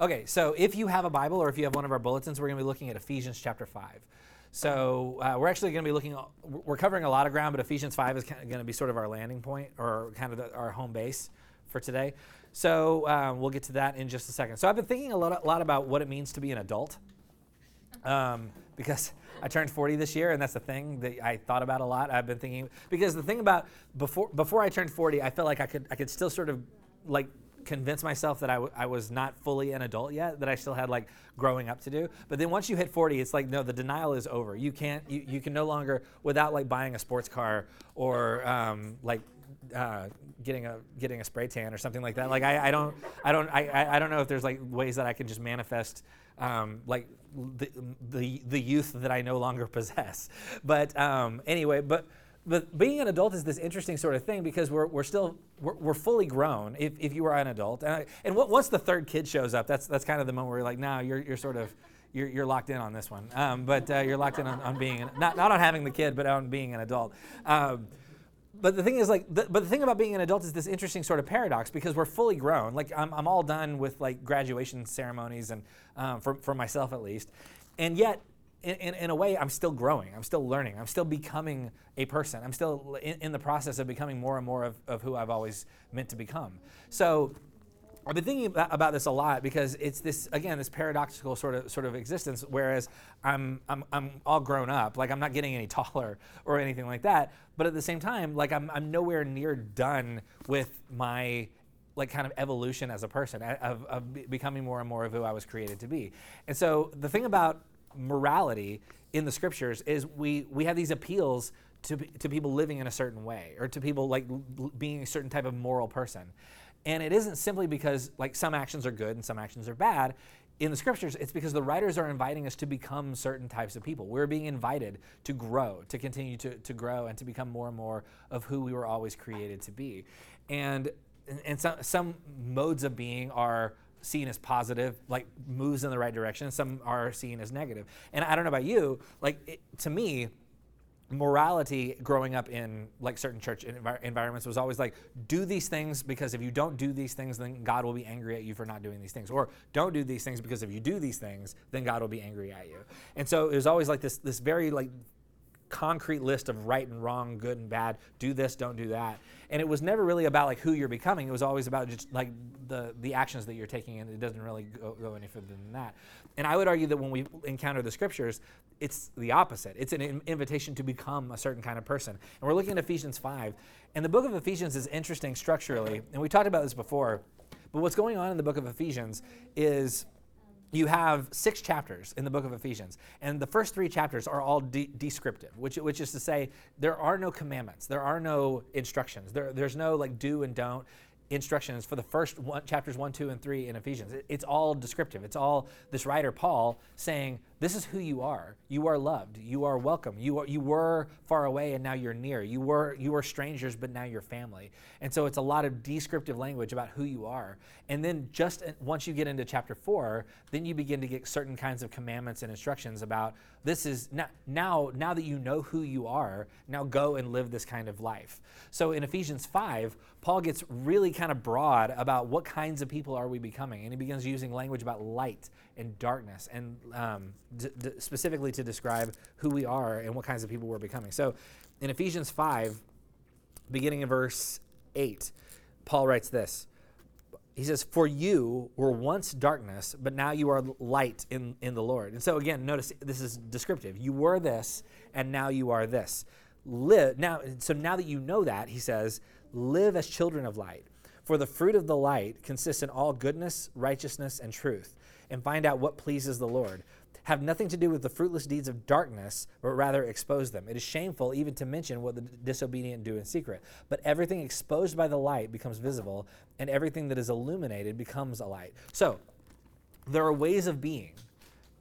Okay, so if you have a Bible or if you have one of our bulletins, we're going to be looking at Ephesians chapter 5. So uh, we're actually going to be looking, we're covering a lot of ground, but Ephesians 5 is going to be sort of our landing point or kind of the, our home base for today. So um, we'll get to that in just a second. So I've been thinking a lot, a lot about what it means to be an adult um, because I turned 40 this year, and that's the thing that I thought about a lot. I've been thinking because the thing about before before I turned 40, I felt like I could I could still sort of like convince myself that I, w- I was not fully an adult yet, that I still had like growing up to do. But then once you hit 40, it's like, no, the denial is over. You can't, you, you can no longer, without like buying a sports car or um, like uh, getting a getting a spray tan or something like that. Like I, I don't I don't I, I don't know if there's like ways that I can just manifest um, like the, the the youth that I no longer possess. But um, anyway, but but being an adult is this interesting sort of thing because we're, we're still we're, we're fully grown if, if you are an adult. And, I, and once the third kid shows up that's that's kind of the moment where you're like now you're, you're sort of you're, you're locked in on this one. Um, but uh, you're locked in on, on being not, not on having the kid but on being an adult. Um, but the thing is like the, but the thing about being an adult is this interesting sort of paradox because we're fully grown. Like i'm, I'm all done with like graduation ceremonies and um, for, for myself at least. And yet in, in, a way i'm still growing i'm still learning i'm still becoming a person i'm still in, in the process of becoming more and more of, of who i've always meant to become so I've been thinking about this a lot because it's this again this paradoxical sort of sort of existence. Whereas I'm I'm I'm all grown up, like I'm not getting any taller or anything like that. But at the same time, like I'm I'm nowhere near done with my like kind of evolution as a person of, of becoming more and more of who I was created to be. And so the thing about morality in the scriptures is we we have these appeals to, to people living in a certain way or to people like being a certain type of moral person and it isn't simply because like some actions are good and some actions are bad. In the scriptures, it's because the writers are inviting us to become certain types of people. We're being invited to grow, to continue to, to grow, and to become more and more of who we were always created to be. And and some, some modes of being are seen as positive, like moves in the right direction. Some are seen as negative. And I don't know about you, like it, to me, morality growing up in like certain church envir- environments was always like do these things because if you don't do these things then god will be angry at you for not doing these things or don't do these things because if you do these things then god will be angry at you and so it was always like this this very like concrete list of right and wrong good and bad do this don't do that and it was never really about like who you're becoming it was always about just like the the actions that you're taking and it doesn't really go, go any further than that and i would argue that when we encounter the scriptures it's the opposite. It's an invitation to become a certain kind of person. And we're looking at Ephesians 5. And the book of Ephesians is interesting structurally. And we talked about this before. But what's going on in the book of Ephesians is you have six chapters in the book of Ephesians, and the first three chapters are all de- descriptive, which, which is to say, there are no commandments, there are no instructions, there, there's no like do and don't instructions for the first one, chapters 1 2 and 3 in ephesians. It, it's all descriptive. It's all this writer paul saying this is who you are. You are loved. You are welcome. You, are, you were far away and now you're near. You were you were strangers but now you're family. And so it's a lot of descriptive language about who you are. And then just uh, once you get into chapter 4 then you begin to get certain kinds of commandments and instructions about this is now now, now that you know who you are now go and live this kind of life. So in ephesians 5 paul gets really kind of broad about what kinds of people are we becoming. And he begins using language about light and darkness and um, d- d- specifically to describe who we are and what kinds of people we're becoming. So in Ephesians 5, beginning in verse 8, Paul writes this. He says, For you were once darkness, but now you are light in, in the Lord. And so again, notice this is descriptive. You were this, and now you are this. Live now, so now that you know that, he says, live as children of light. For the fruit of the light consists in all goodness, righteousness, and truth, and find out what pleases the Lord have nothing to do with the fruitless deeds of darkness, but rather expose them. It is shameful even to mention what the disobedient do in secret. But everything exposed by the light becomes visible, and everything that is illuminated becomes a light. So, there are ways of being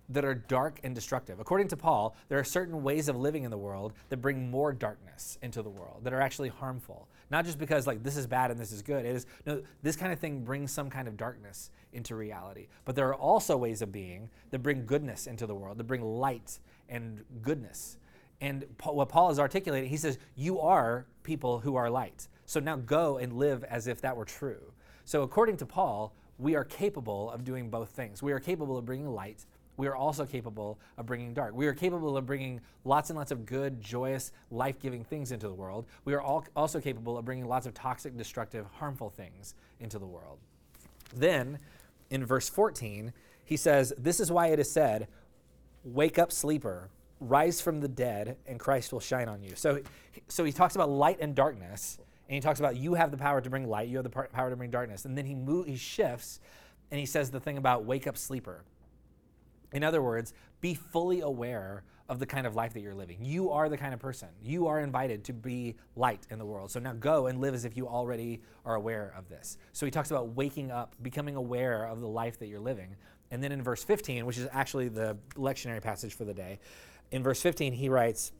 that are dark and destructive. According to Paul, there are certain ways of living in the world that bring more darkness into the world, that are actually harmful. Not just because like this is bad and this is good. It is no this kind of thing brings some kind of darkness into reality. But there are also ways of being that bring goodness into the world, that bring light and goodness. And what Paul is articulating, he says, You are people who are light. So now go and live as if that were true. So according to Paul, we are capable of doing both things. We are capable of bringing light. We are also capable of bringing dark. We are capable of bringing lots and lots of good, joyous, life giving things into the world. We are all also capable of bringing lots of toxic, destructive, harmful things into the world. Then, in verse 14, he says, This is why it is said, Wake up, sleeper, rise from the dead, and Christ will shine on you. So, so he talks about light and darkness, and he talks about you have the power to bring light, you have the power to bring darkness. And then he, he shifts and he says the thing about wake up, sleeper. In other words, be fully aware of the kind of life that you're living. You are the kind of person. You are invited to be light in the world. So now go and live as if you already are aware of this. So he talks about waking up, becoming aware of the life that you're living. And then in verse 15, which is actually the lectionary passage for the day, in verse 15, he writes,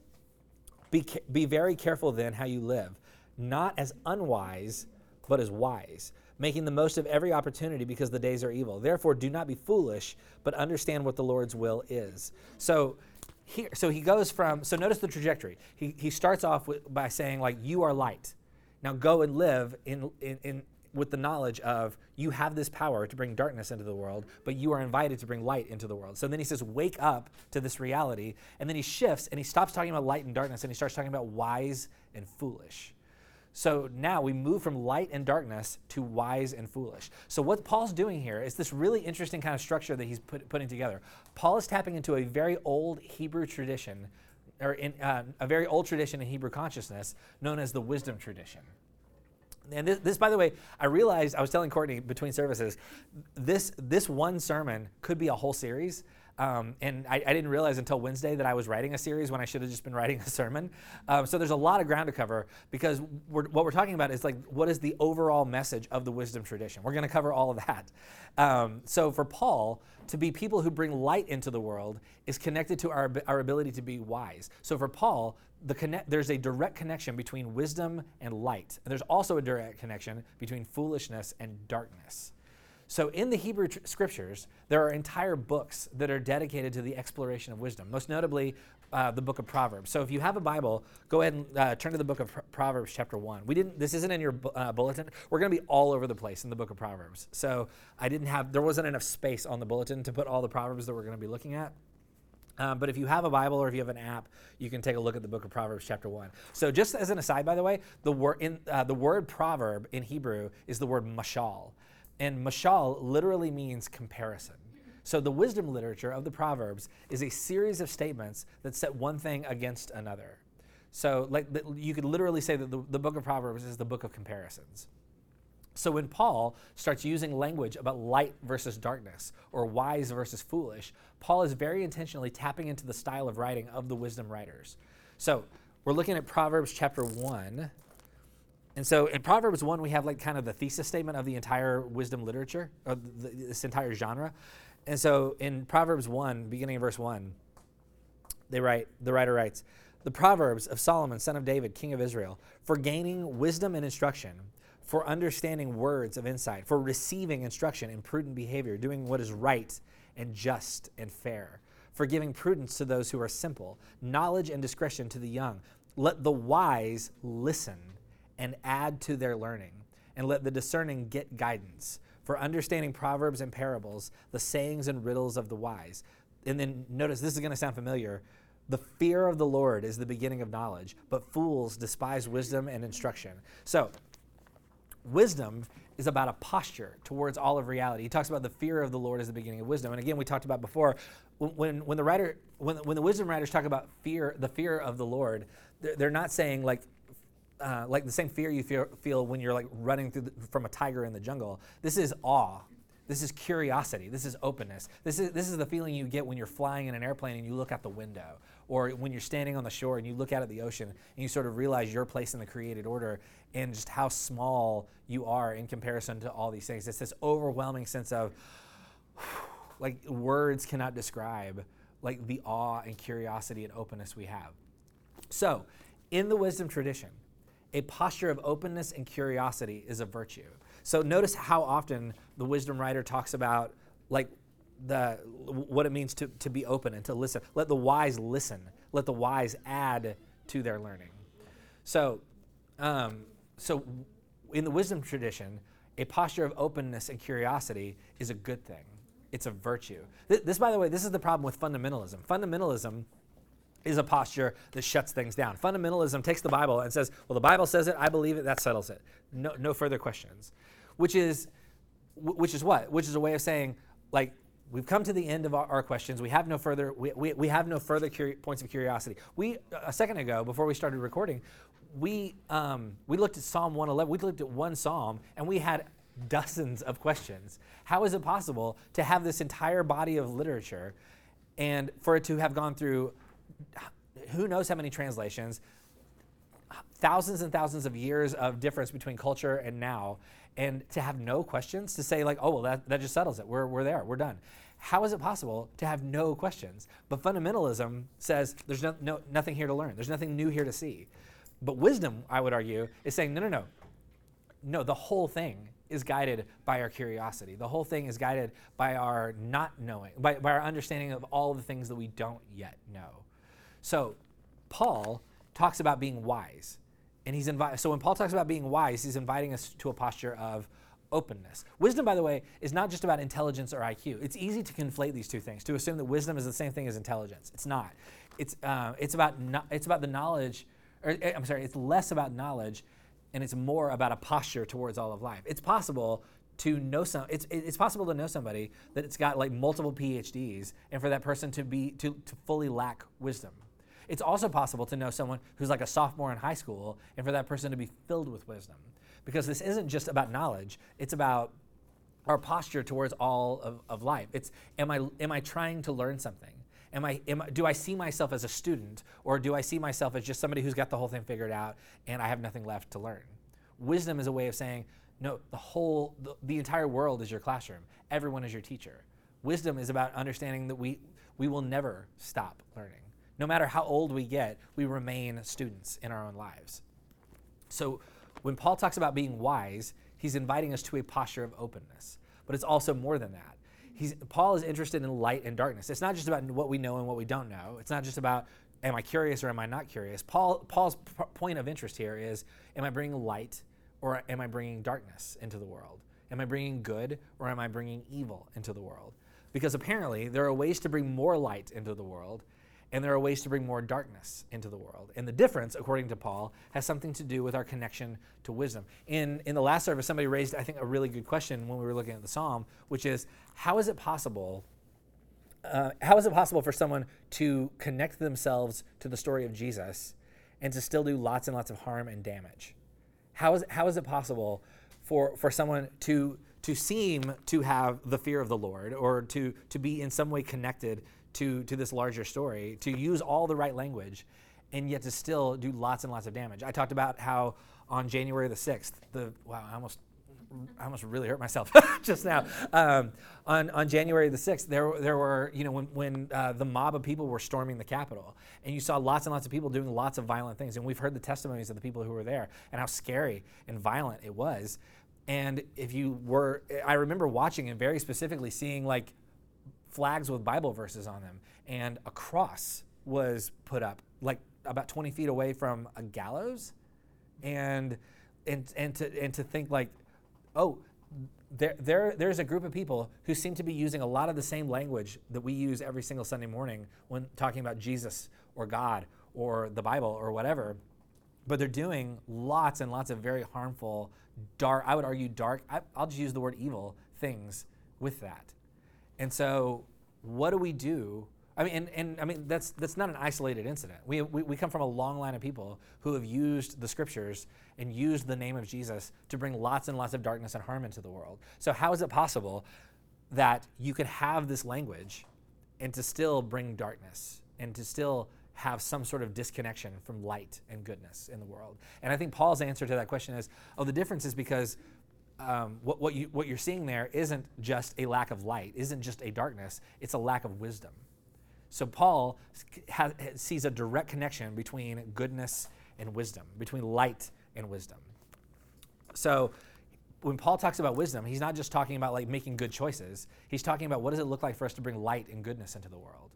Be, be very careful then how you live, not as unwise, but as wise making the most of every opportunity because the days are evil. Therefore, do not be foolish, but understand what the Lord's will is. So, here, so he goes from, so notice the trajectory. He, he starts off with, by saying, like, you are light. Now go and live in, in, in, with the knowledge of you have this power to bring darkness into the world, but you are invited to bring light into the world. So then he says, wake up to this reality. And then he shifts and he stops talking about light and darkness and he starts talking about wise and foolish. So now we move from light and darkness to wise and foolish. So what Paul's doing here is this really interesting kind of structure that he's put, putting together. Paul is tapping into a very old Hebrew tradition, or in, uh, a very old tradition in Hebrew consciousness known as the wisdom tradition. And this, this, by the way, I realized I was telling Courtney between services, this this one sermon could be a whole series. Um, and I, I, didn't realize until Wednesday that I was writing a series when I should have just been writing a sermon. Um, so there's a lot of ground to cover because we're, what we're talking about is like, what is the overall message of the wisdom tradition? We're going to cover all of that. Um, so for Paul, to be people who bring light into the world is connected to our, our ability to be wise. So for Paul, the connect, there's a direct connection between wisdom and light. And there's also a direct connection between foolishness and darkness. So, in the Hebrew tr- scriptures, there are entire books that are dedicated to the exploration of wisdom, most notably uh, the book of Proverbs. So, if you have a Bible, go ahead and uh, turn to the book of Pro- Proverbs, chapter 1. We didn't, this isn't in your uh, bulletin. We're going to be all over the place in the book of Proverbs. So, I didn't have, there wasn't enough space on the bulletin to put all the Proverbs that we're going to be looking at. Um, but if you have a Bible or if you have an app, you can take a look at the book of Proverbs, chapter 1. So, just as an aside, by the way, the, wor- in, uh, the word proverb in Hebrew is the word mashal. And mashal literally means comparison. So the wisdom literature of the Proverbs is a series of statements that set one thing against another. So like you could literally say that the, the book of Proverbs is the book of comparisons. So when Paul starts using language about light versus darkness or wise versus foolish, Paul is very intentionally tapping into the style of writing of the wisdom writers. So we're looking at Proverbs chapter 1 and so in Proverbs 1, we have like kind of the thesis statement of the entire wisdom literature, or the, this entire genre. And so in Proverbs 1, beginning of verse 1, they write, the writer writes, the Proverbs of Solomon, son of David, king of Israel, for gaining wisdom and instruction, for understanding words of insight, for receiving instruction in prudent behavior, doing what is right and just and fair, for giving prudence to those who are simple, knowledge and discretion to the young. Let the wise listen and add to their learning, and let the discerning get guidance for understanding proverbs and parables, the sayings and riddles of the wise. And then notice this is going to sound familiar. The fear of the Lord is the beginning of knowledge, but fools despise wisdom and instruction. So, wisdom is about a posture towards all of reality. He talks about the fear of the Lord as the beginning of wisdom. And again, we talked about before when, when the writer when, when the wisdom writers talk about fear, the fear of the Lord, they're, they're not saying like uh, like the same fear you feel, feel when you're like running through the, from a tiger in the jungle. This is awe. This is curiosity. This is openness. This is, this is the feeling you get when you're flying in an airplane and you look out the window, or when you're standing on the shore and you look out at the ocean and you sort of realize your place in the created order and just how small you are in comparison to all these things. It's this overwhelming sense of, like, words cannot describe, like, the awe and curiosity and openness we have. So, in the wisdom tradition, a posture of openness and curiosity is a virtue. So notice how often the wisdom writer talks about like the what it means to, to be open and to listen. Let the wise listen. Let the wise add to their learning. So, um, so in the wisdom tradition, a posture of openness and curiosity is a good thing. It's a virtue. This, this, by the way, this is the problem with fundamentalism. Fundamentalism is a posture that shuts things down. Fundamentalism takes the Bible and says, well, the Bible says it, I believe it, that settles it. No, no further questions. Which is, which is what? Which is a way of saying, like, we've come to the end of our, our questions. We have no further, we, we, we have no further curi- points of curiosity. We, a second ago, before we started recording, we, um, we looked at Psalm 111. We looked at one psalm, and we had dozens of questions. How is it possible to have this entire body of literature and for it to have gone through who knows how many translations, thousands and thousands of years of difference between culture and now, and to have no questions, to say, like, oh, well, that, that just settles it. We're, we're there, we're done. How is it possible to have no questions? But fundamentalism says there's no, no, nothing here to learn, there's nothing new here to see. But wisdom, I would argue, is saying, no, no, no. No, the whole thing is guided by our curiosity. The whole thing is guided by our not knowing, by, by our understanding of all the things that we don't yet know. So, Paul talks about being wise. And he's invited, so when Paul talks about being wise, he's inviting us to a posture of openness. Wisdom, by the way, is not just about intelligence or IQ. It's easy to conflate these two things, to assume that wisdom is the same thing as intelligence. It's not. It's, uh, it's, about, no, it's about the knowledge, or eh, I'm sorry, it's less about knowledge and it's more about a posture towards all of life. It's possible to know some it's it's possible to know somebody that it's got like multiple PhDs and for that person to be to, to fully lack wisdom. It's also possible to know someone who's like a sophomore in high school and for that person to be filled with wisdom. Because this isn't just about knowledge, it's about our posture towards all of, of life. It's am I am I trying to learn something? Am I, am do I see myself as a student or do I see myself as just somebody who's got the whole thing figured out and I have nothing left to learn? Wisdom is a way of saying, no, the whole, the, the entire world is your classroom. Everyone is your teacher. Wisdom is about understanding that we, we will never stop learning. No matter how old we get, we remain students in our own lives. So when Paul talks about being wise, he's inviting us to a posture of openness. But it's also more than that. He's, Paul is interested in light and darkness. It's not just about what we know and what we don't know. It's not just about am I curious or am I not curious. Paul, Paul's p- point of interest here is am I bringing light or am I bringing darkness into the world? Am I bringing good or am I bringing evil into the world? Because apparently there are ways to bring more light into the world and there are ways to bring more darkness into the world. And the difference, according to Paul, has something to do with our connection to wisdom. In, in the last service, somebody raised, I think, a really good question when we were looking at the psalm, which is how is it possible? Uh, how is it possible for someone to connect themselves to the story of Jesus and to still do lots and lots of harm and damage? How is, how is it possible for, for someone to, to seem to have the fear of the Lord or to, to be in some way connected to, to this larger story, to use all the right language, and yet to still do lots and lots of damage. I talked about how on January the 6th, the, wow, I almost I almost really hurt myself just now. Um, on, on January the 6th, there, there were, you know, when, when uh, the mob of people were storming the Capitol, and you saw lots and lots of people doing lots of violent things. And we've heard the testimonies of the people who were there and how scary and violent it was. And if you were, I remember watching and very specifically seeing like flags with Bible verses on them, and a cross was put up, like about 20 feet away from a gallows, and and and to and to think like, oh, there, there, there's a group of people who seem to be using a lot of the same language that we use every single Sunday morning when talking about Jesus or God or the Bible or whatever. But they're doing lots and lots of very harmful, dark, I would argue dark, I, I'll just use the word evil things with that. And so, what do we do? I mean, and, and I mean that's that's not an isolated incident. We, we, we come from a long line of people who have used the scriptures and used the name of Jesus to bring lots and lots of darkness and harm into the world. So how is it possible that you could have this language and to still bring darkness and to still have some sort of disconnection from light and goodness in the world? And I think Paul's answer to that question is, oh, the difference is because um, what, what, you, what you're seeing there isn't just a lack of light, isn't just a darkness, it's a lack of wisdom. So Paul sees a direct connection between goodness and wisdom, between light and wisdom. So when Paul talks about wisdom, he's not just talking about like making good choices. He's talking about what does it look like for us to bring light and goodness into the world.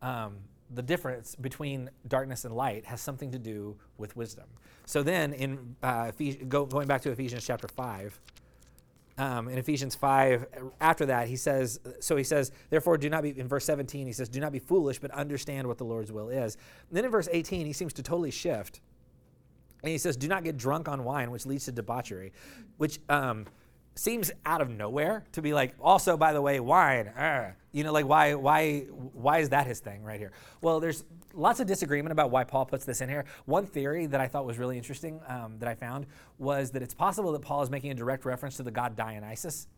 Um, the difference between darkness and light has something to do with wisdom. So then, in uh, go, going back to Ephesians chapter five, um, in Ephesians 5, after that, he says, so he says, therefore, do not be, in verse 17, he says, do not be foolish, but understand what the Lord's will is. And then in verse 18, he seems to totally shift. And he says, do not get drunk on wine, which leads to debauchery, which um, seems out of nowhere to be like, also, by the way, wine. Uh, you know, like, why, why, why is that his thing right here? Well, there's lots of disagreement about why Paul puts this in here. One theory that I thought was really interesting um, that I found was that it's possible that Paul is making a direct reference to the god Dionysus.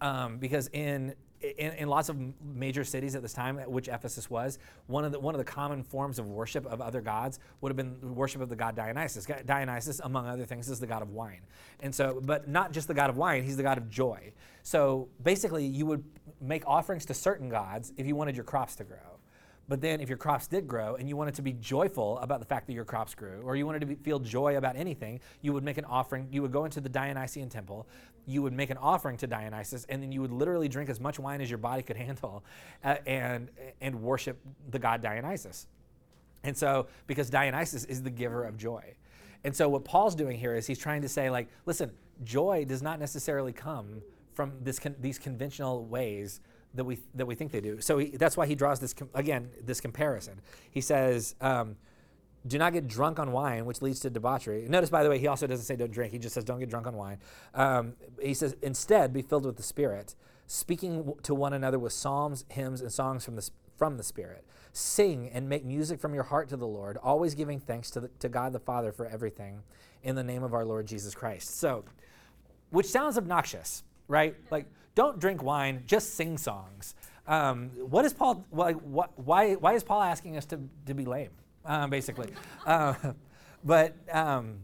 Um, because in, in, in lots of major cities at this time, which Ephesus was, one of the one of the common forms of worship of other gods would have been worship of the god Dionysus. Dionysus, among other things, is the god of wine, and so, but not just the god of wine; he's the god of joy. So basically, you would make offerings to certain gods if you wanted your crops to grow. But then, if your crops did grow and you wanted to be joyful about the fact that your crops grew, or you wanted to be, feel joy about anything, you would make an offering. You would go into the Dionysian temple, you would make an offering to Dionysus, and then you would literally drink as much wine as your body could handle uh, and, and worship the god Dionysus. And so, because Dionysus is the giver of joy. And so, what Paul's doing here is he's trying to say, like, listen, joy does not necessarily come from this con- these conventional ways that we that we think they do. So he, that's why he draws this com- again this comparison. He says, um, "Do not get drunk on wine, which leads to debauchery." Notice, by the way, he also doesn't say don't drink. He just says don't get drunk on wine. Um, he says instead be filled with the Spirit, speaking w- to one another with psalms, hymns, and songs from the from the Spirit. Sing and make music from your heart to the Lord, always giving thanks to, the, to God the Father for everything, in the name of our Lord Jesus Christ. So, which sounds obnoxious, right? Like don't drink wine, just sing songs. Um, what is Paul, like, what, why, why is Paul asking us to, to be lame, um, basically? uh, but um,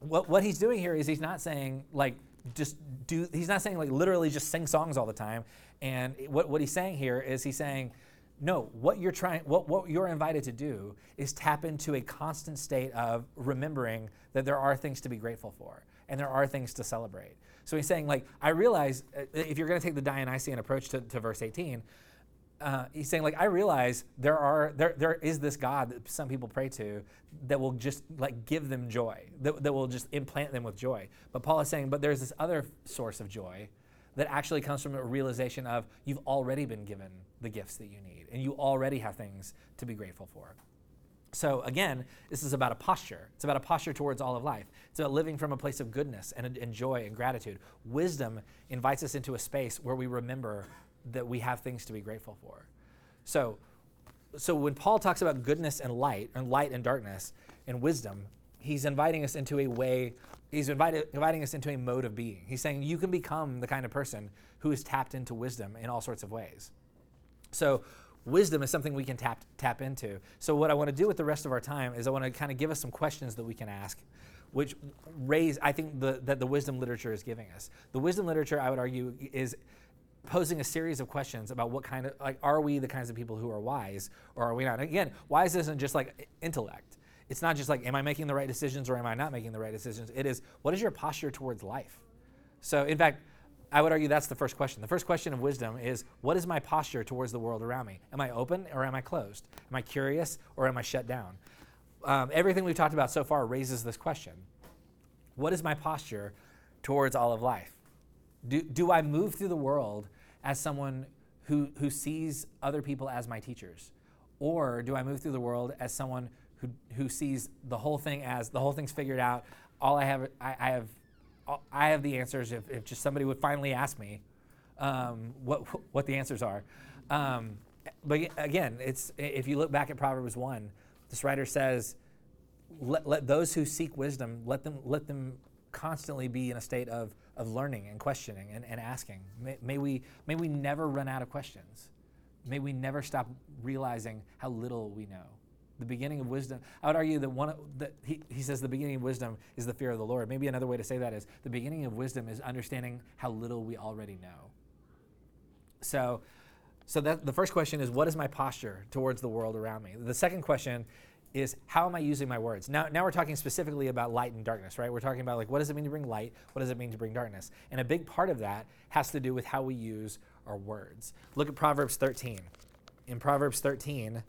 what, what he's doing here is he's not saying, like, just do, he's not saying, like, literally just sing songs all the time. And what, what he's saying here is he's saying, no, what you're trying, what, what you're invited to do is tap into a constant state of remembering that there are things to be grateful for and there are things to celebrate. So he's saying, like, I realize uh, if you're going to take the Dionysian approach to, to verse 18, uh, he's saying, like, I realize there are there there is this God that some people pray to that will just like give them joy, that, that will just implant them with joy. But Paul is saying, but there's this other source of joy that actually comes from a realization of you've already been given the gifts that you need, and you already have things to be grateful for. So again, this is about a posture. It's about a posture towards all of life. It's about living from a place of goodness and, and joy and gratitude. Wisdom invites us into a space where we remember that we have things to be grateful for. So, so when Paul talks about goodness and light, and light and darkness, and wisdom, he's inviting us into a way, he's invited, inviting us into a mode of being. He's saying you can become the kind of person who is tapped into wisdom in all sorts of ways. So wisdom is something we can tap tap into. So what I want to do with the rest of our time is I want to kind of give us some questions that we can ask, which raise I think the, that the wisdom literature is giving us. The wisdom literature, I would argue, is posing a series of questions about what kind of like are we the kinds of people who are wise or are we not? Again, wise isn't just like intellect. It's not just like am I making the right decisions or am I not making the right decisions. It is what is your posture towards life. So in fact I would argue that's the first question. The first question of wisdom is what is my posture towards the world around me? Am I open or am I closed? Am I curious or am I shut down? Um, everything we've talked about so far raises this question What is my posture towards all of life? Do, do I move through the world as someone who, who sees other people as my teachers? Or do I move through the world as someone who, who sees the whole thing as the whole thing's figured out? All I have, I, I have I have the answers if, if just somebody would finally ask me um, what, what the answers are. Um, but again, it's, if you look back at Proverbs 1, this writer says, let, let those who seek wisdom, let them, let them constantly be in a state of, of learning and questioning and, and asking. May, may, we, may we never run out of questions. May we never stop realizing how little we know the beginning of wisdom. I would argue that one that he, he says the beginning of wisdom is the fear of the Lord. Maybe another way to say that is the beginning of wisdom is understanding how little we already know. So, so that the first question is what is my posture towards the world around me? The second question is how am I using my words? Now, now we're talking specifically about light and darkness, right? We're talking about like what does it mean to bring light? What does it mean to bring darkness? And a big part of that has to do with how we use our words. Look at Proverbs 13. In Proverbs 13,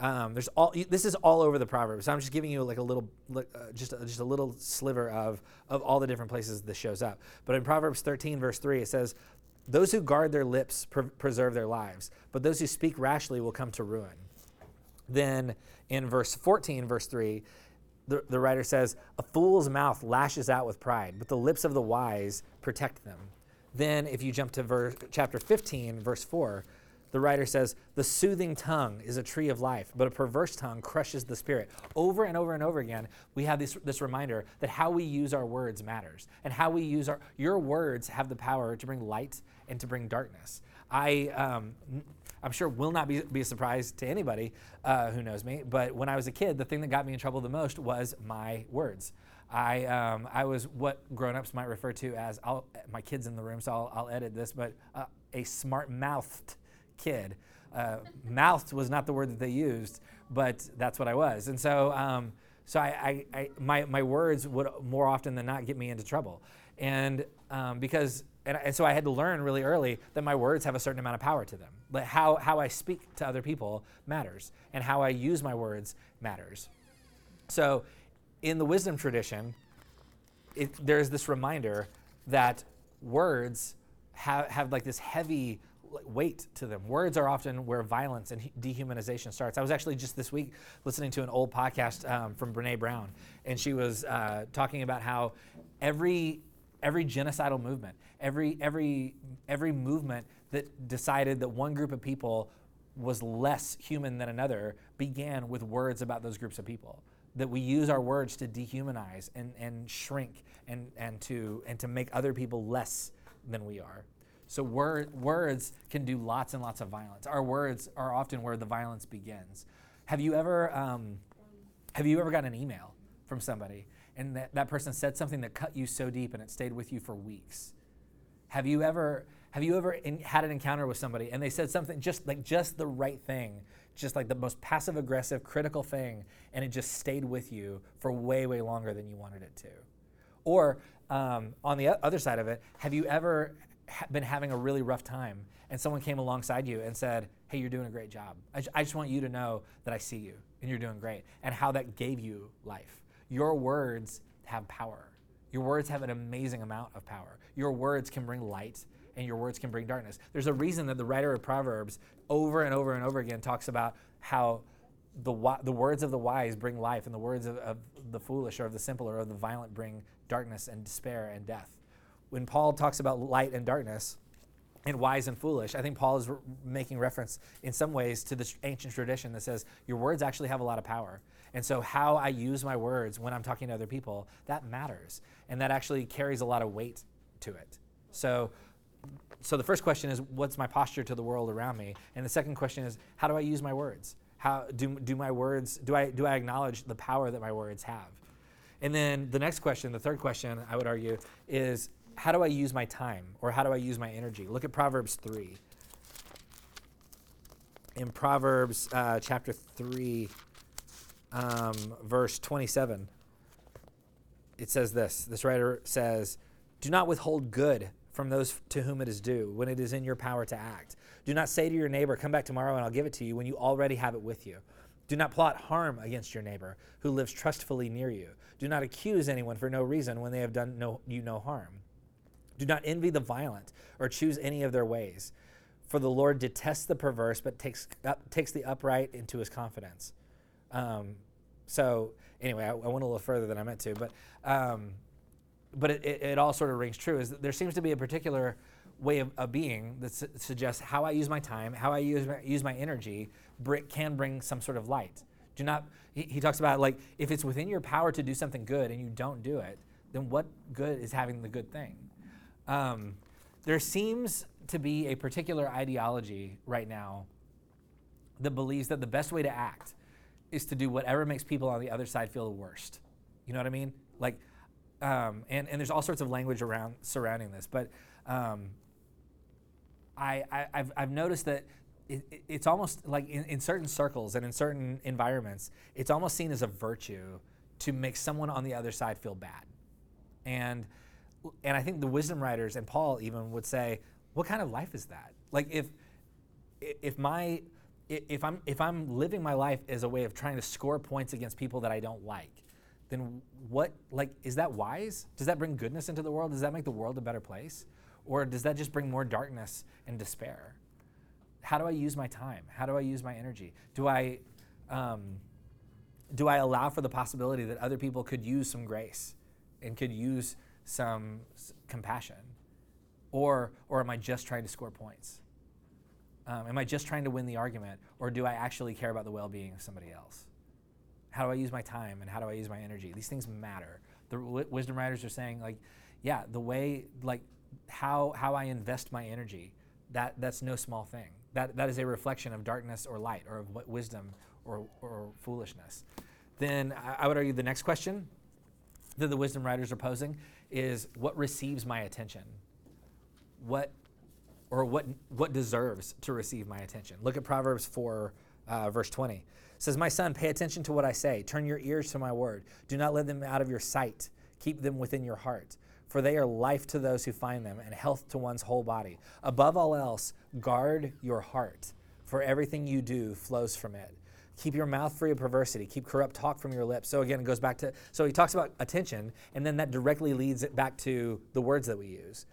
Um, there's all this is all over the proverbs. So I'm just giving you like a little, uh, just a, just a little sliver of of all the different places this shows up. But in Proverbs 13 verse 3, it says, "Those who guard their lips pre- preserve their lives, but those who speak rashly will come to ruin." Then in verse 14, verse 3, the, the writer says, A fool's mouth lashes out with pride, but the lips of the wise protect them. Then, if you jump to verse, chapter 15, verse 4, the writer says, The soothing tongue is a tree of life, but a perverse tongue crushes the spirit. Over and over and over again, we have this, this reminder that how we use our words matters. And how we use our, your words have the power to bring light and to bring darkness. I, um, I'm sure will not be, be a surprise to anybody uh, who knows me, but when I was a kid, the thing that got me in trouble the most was my words. I, um, I was what grown-ups might refer to as, I'll, my kid's in the room, so I'll, I'll edit this, but uh, a smart-mouthed kid. Uh, mouthed was not the word that they used, but that's what I was. And so, um, so I, I, I, my, my words would more often than not get me into trouble. And um, because, and, and, so I had to learn really early that my words have a certain amount of power to them. But how, how I speak to other people matters, and how I use my words matters. So in the wisdom tradition, it, there's this reminder that words have, have like this heavy weight to them. Words are often where violence and dehumanization starts. I was actually just this week listening to an old podcast um, from Brene Brown, and she was uh, talking about how every every genocidal movement, every every every movement that decided that one group of people was less human than another began with words about those groups of people. That we use our words to dehumanize and, and shrink and, and to and to make other people less than we are. So word, words can do lots and lots of violence. Our words are often where the violence begins. Have you ever um, have you ever gotten an email from somebody and that, that person said something that cut you so deep and it stayed with you for weeks? Have you ever have you ever in, had an encounter with somebody and they said something just like just the right thing, just like the most passive aggressive critical thing, and it just stayed with you for way way longer than you wanted it to? Or um, on the other side of it, have you ever been having a really rough time and someone came alongside you and said, Hey, you're doing a great job. I, j- I just want you to know that I see you and you're doing great, and how that gave you life. Your words have power. Your words have an amazing amount of power. Your words can bring light and your words can bring darkness. There's a reason that the writer of Proverbs over and over and over again talks about how the, the words of the wise bring life and the words of, of the foolish or of the simple or of the violent bring darkness and despair and death when Paul talks about light and darkness and wise and foolish, I think Paul is re- making reference in some ways to the ancient tradition that says your words actually have a lot of power. And so, how I use my words when I'm talking to other people, that matters. And that actually carries a lot of weight to it. So, so the first question is, what's my posture to the world around me? And the second question is, how do I use my words? How do, do my words, do I, do I acknowledge the power that my words have? And then the next question, the third question, I would argue, is how do I use my time or how do I use my energy? Look at Proverbs 3. In Proverbs uh, chapter 3, um, verse 27, it says this. This writer says, Do not withhold good from those to whom it is due when it is in your power to act. Do not say to your neighbor, Come back tomorrow and I'll give it to you when you already have it with you. Do not plot harm against your neighbor who lives trustfully near you. Do not accuse anyone for no reason when they have done no, you no harm. Do not envy the violent or choose any of their ways. For the Lord detests the perverse, but takes, up, takes the upright into his confidence. Um, so, anyway, I, I, went a little further than I meant to, but, um, but it, it, it, all sort of rings true. Is there seems to be a particular way of, of being that su- suggests how I use my time, how I use my, use my energy br- can bring some sort of light. Do not, he, he talks about like, if it's within your power to do something good and you don't do it, then what good is having the good thing? Um, there seems to be a particular ideology right now that believes that the best way to act is to do whatever makes people on the other side feel the worst. You know what I mean? Like, um, and, and there's all sorts of language around surrounding this, but um, I, I, have I've noticed that it, it's almost like in, in certain circles and in certain environments, it's almost seen as a virtue to make someone on the other side feel bad. And and I think the wisdom writers and Paul even would say, what kind of life is that? Like if if my if I'm if I'm living my life as a way of trying to score points against people that I don't like, then what like is that wise? Does that bring goodness into the world? Does that make the world a better place? Or does that just bring more darkness and despair? How do I use my time? How do I use my energy? Do I um, do I allow for the possibility that other people could use some grace and could use some s- compassion? Or, or am I just trying to score points? Um, am I just trying to win the argument, or do I actually care about the well being of somebody else? How do I use my time and how do I use my energy? These things matter. The w- wisdom writers are saying, like, yeah, the way, like, how, how I invest my energy, that, that's no small thing. That, that is a reflection of darkness or light, or of wisdom or, or foolishness. Then I, I would argue the next question that the wisdom writers are posing is what receives my attention? What or what what deserves to receive my attention? Look at Proverbs 4 uh, verse 20. It says, "My son, pay attention to what I say. Turn your ears to my word. Do not let them out of your sight. Keep them within your heart." For they are life to those who find them and health to one's whole body. Above all else, guard your heart, for everything you do flows from it. Keep your mouth free of perversity. Keep corrupt talk from your lips. So again, it goes back to, so he talks about attention, and then that directly leads it back to the words that we use.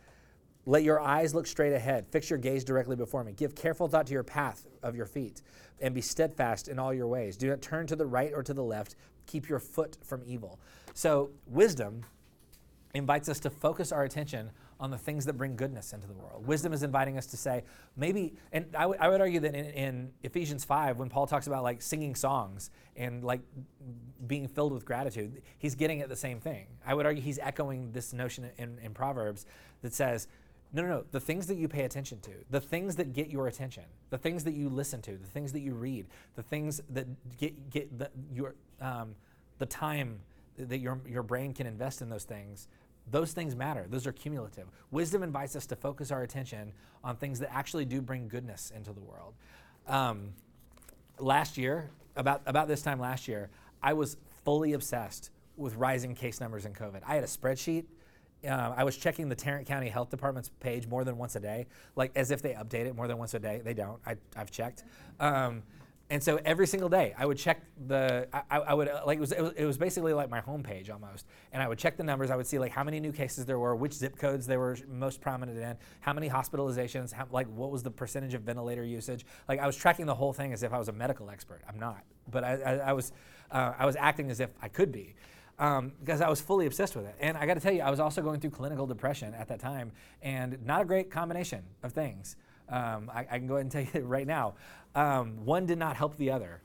Let your eyes look straight ahead. Fix your gaze directly before me. Give careful thought to your path of your feet, and be steadfast in all your ways. Do not turn to the right or to the left. Keep your foot from evil. So, wisdom invites us to focus our attention on the things that bring goodness into the world. Wisdom is inviting us to say, maybe, and I, w- I would argue that in, in Ephesians 5, when Paul talks about like singing songs and like being filled with gratitude, he's getting at the same thing. I would argue he's echoing this notion in, in Proverbs that says, no, no, no. The things that you pay attention to, the things that get your attention, the things that you listen to, the things that you read, the things that get, get the, your, um, the time that your, your brain can invest in those things, those things matter. Those are cumulative. Wisdom invites us to focus our attention on things that actually do bring goodness into the world. Um, last year, about, about this time last year, I was fully obsessed with rising case numbers in COVID. I had a spreadsheet. Uh, I was checking the Tarrant County Health Department's page more than once a day, like as if they update it more than once a day. They don't. I, I've checked. Um, and so every single day, I would check the. I, I would uh, like it was, it was it was basically like my homepage almost, and I would check the numbers. I would see like how many new cases there were, which zip codes they were most prominent in, how many hospitalizations, how, like what was the percentage of ventilator usage. Like I was tracking the whole thing as if I was a medical expert. I'm not, but I, I, I was uh, I was acting as if I could be. Um, because I was fully obsessed with it. And I got to tell you, I was also going through clinical depression at that time, and not a great combination of things. Um, I, I, can go ahead and tell you right now. Um, one did not help the other.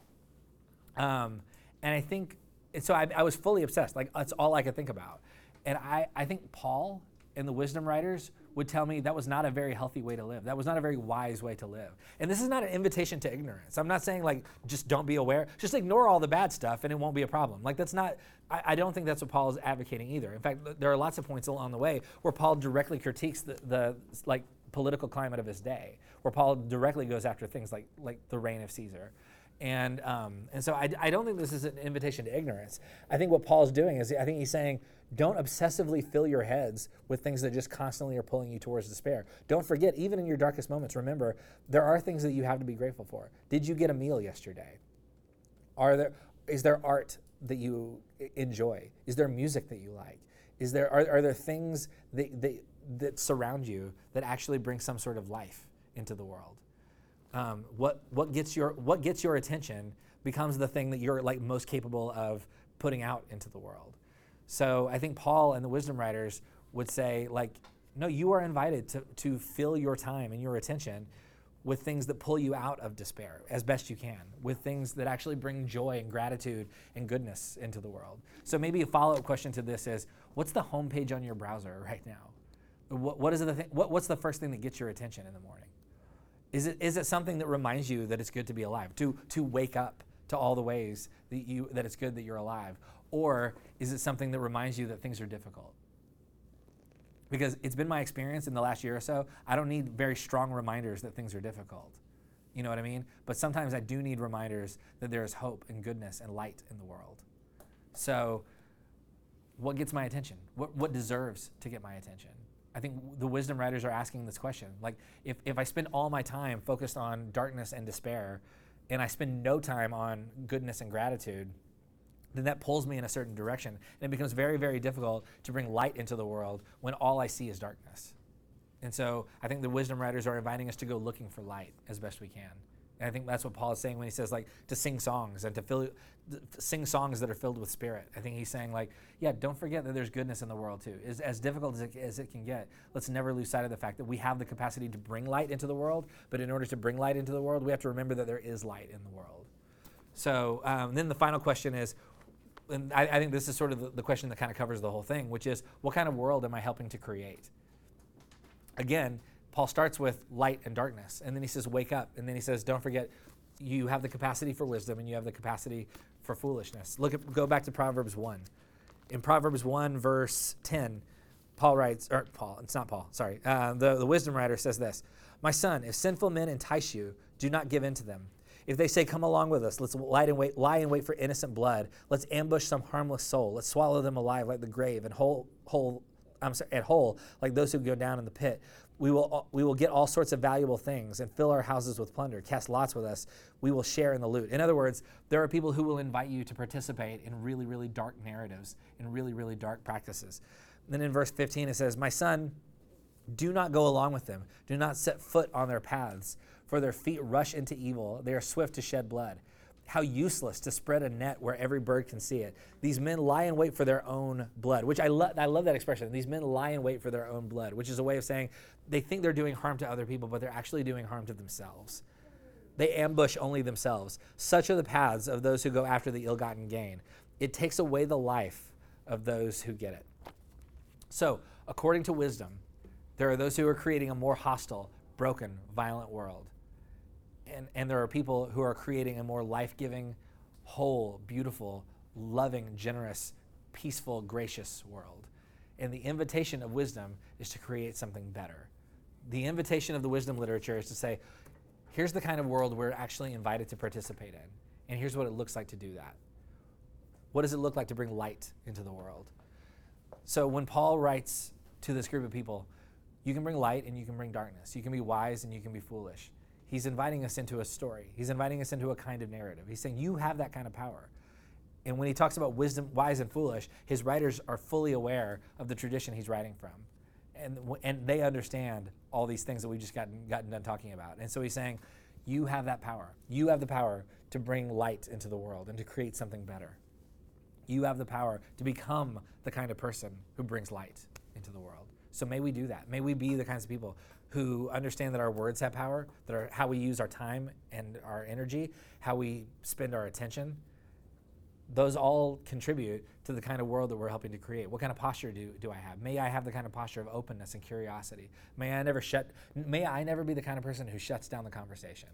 Um, and I think, and so I, I, was fully obsessed. Like, that's all I could think about. And I, I think Paul and the wisdom writers would tell me that was not a very healthy way to live. That was not a very wise way to live. And this is not an invitation to ignorance. I'm not saying, like, just don't be aware. Just ignore all the bad stuff and it won't be a problem. Like, that's not, I, I don't think that's what Paul is advocating either. In fact, there are lots of points along the way where Paul directly critiques the, the like, political climate of his day, where Paul directly goes after things like, like the reign of Caesar. And, um, and so I, I don't think this is an invitation to ignorance. I think what Paul's doing is, I think he's saying, don't obsessively fill your heads with things that just constantly are pulling you towards despair. Don't forget, even in your darkest moments, remember, there are things that you have to be grateful for. Did you get a meal yesterday? Are there, is there art that you enjoy? Is there music that you like? Is there, are, are there things that, that, that surround you that actually bring some sort of life into the world? Um, what, what, gets your, what gets your attention becomes the thing that you're like most capable of putting out into the world. So I think Paul and the wisdom writers would say, like, no, you are invited to, to fill your time and your attention with things that pull you out of despair as best you can, with things that actually bring joy and gratitude and goodness into the world. So maybe a follow-up question to this is, what's the homepage on your browser right now? What, what is the th- what, what's the first thing that gets your attention in the morning? Is it, is it something that reminds you that it's good to be alive, to, to wake up to all the ways that, you, that it's good that you're alive? Or is it something that reminds you that things are difficult? Because it's been my experience in the last year or so, I don't need very strong reminders that things are difficult. You know what I mean? But sometimes I do need reminders that there is hope and goodness and light in the world. So, what gets my attention? What, what deserves to get my attention? I think the wisdom writers are asking this question. Like, if, if I spend all my time focused on darkness and despair, and I spend no time on goodness and gratitude, then that pulls me in a certain direction. And it becomes very, very difficult to bring light into the world when all I see is darkness. And so I think the wisdom writers are inviting us to go looking for light as best we can. And I think that's what Paul is saying when he says like to sing songs and to fill, sing songs that are filled with spirit. I think he's saying like, yeah, don't forget that there's goodness in the world too. As, as difficult as it, as it can get, let's never lose sight of the fact that we have the capacity to bring light into the world. But in order to bring light into the world, we have to remember that there is light in the world. So um, then the final question is, and I, I think this is sort of the, the question that kind of covers the whole thing, which is, what kind of world am I helping to create? Again, Paul starts with light and darkness, and then he says, Wake up. And then he says, Don't forget, you have the capacity for wisdom and you have the capacity for foolishness. Look at, go back to Proverbs 1. In Proverbs 1, verse 10, Paul writes, or Paul, it's not Paul, sorry. Uh, the, the wisdom writer says this My son, if sinful men entice you, do not give in to them. If they say, Come along with us, let's lie in wait, lie in wait for innocent blood. Let's ambush some harmless soul. Let's swallow them alive like the grave and whole, whole, I'm sorry, at whole, like those who go down in the pit we will, uh, we will get all sorts of valuable things and fill our houses with plunder. Cast lots with us. We will share in the loot. In other words, there are people who will invite you to participate in really, really dark narratives, in really, really dark practices. And then in verse 15, it says, My son, do not go along with them. Do not set foot on their paths, for their feet rush into evil. They are swift to shed blood. How useless to spread a net where every bird can see it. These men lie in wait for their own blood, which I, lo- I love that expression. These men lie in wait for their own blood, which is a way of saying they think they're doing harm to other people, but they're actually doing harm to themselves. They ambush only themselves. Such are the paths of those who go after the ill gotten gain. It takes away the life of those who get it. So, according to wisdom, there are those who are creating a more hostile, broken, violent world and, and there are people who are creating a more life giving, whole, beautiful, loving, generous, peaceful, gracious world. And the invitation of wisdom is to create something better. The invitation of the wisdom literature is to say, here's the kind of world we're actually invited to participate in, and here's what it looks like to do that. What does it look like to bring light into the world? So when Paul writes to this group of people, you can bring light and you can bring darkness. You can be wise and you can be foolish. He's inviting us into a story. He's inviting us into a kind of narrative. He's saying, You have that kind of power. And when he talks about wisdom, wise and foolish, his writers are fully aware of the tradition he's writing from. And, and they understand all these things that we've just gotten, gotten done talking about. And so he's saying, You have that power. You have the power to bring light into the world and to create something better. You have the power to become the kind of person who brings light into the world. So may we do that. May we be the kinds of people who understand that our words have power, that are how we use our time and our energy, how we spend our attention. Those all contribute to the kind of world that we're helping to create. What kind of posture do, do I have? May I have the kind of posture of openness and curiosity? May I never shut may I never be the kind of person who shuts down the conversation?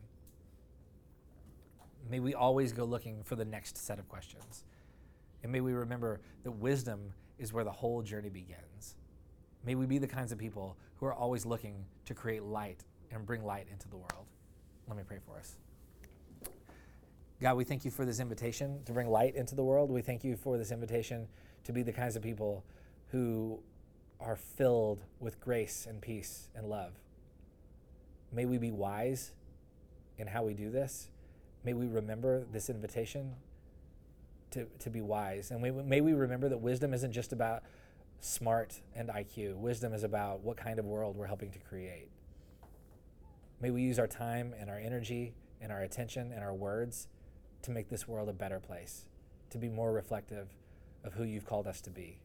May we always go looking for the next set of questions. And may we remember that wisdom is where the whole journey begins. May we be the kinds of people who are always looking to create light and bring light into the world. Let me pray for us. God, we thank you for this invitation to bring light into the world. We thank you for this invitation to be the kinds of people who are filled with grace and peace and love. May we be wise in how we do this. May we remember this invitation to, to be wise. And we, may we remember that wisdom isn't just about smart and IQ. Wisdom is about what kind of world we're helping to create. May we use our time and our energy and our attention and our words to make this world a better place, to be more reflective of who you've called us to be.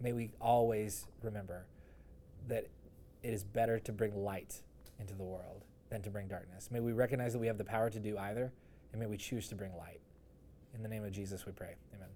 May we always remember that it is better to bring light into the world than to bring darkness. May we recognize that we have the power to do either, and may we choose to bring light. In the name of Jesus, we pray. Amen.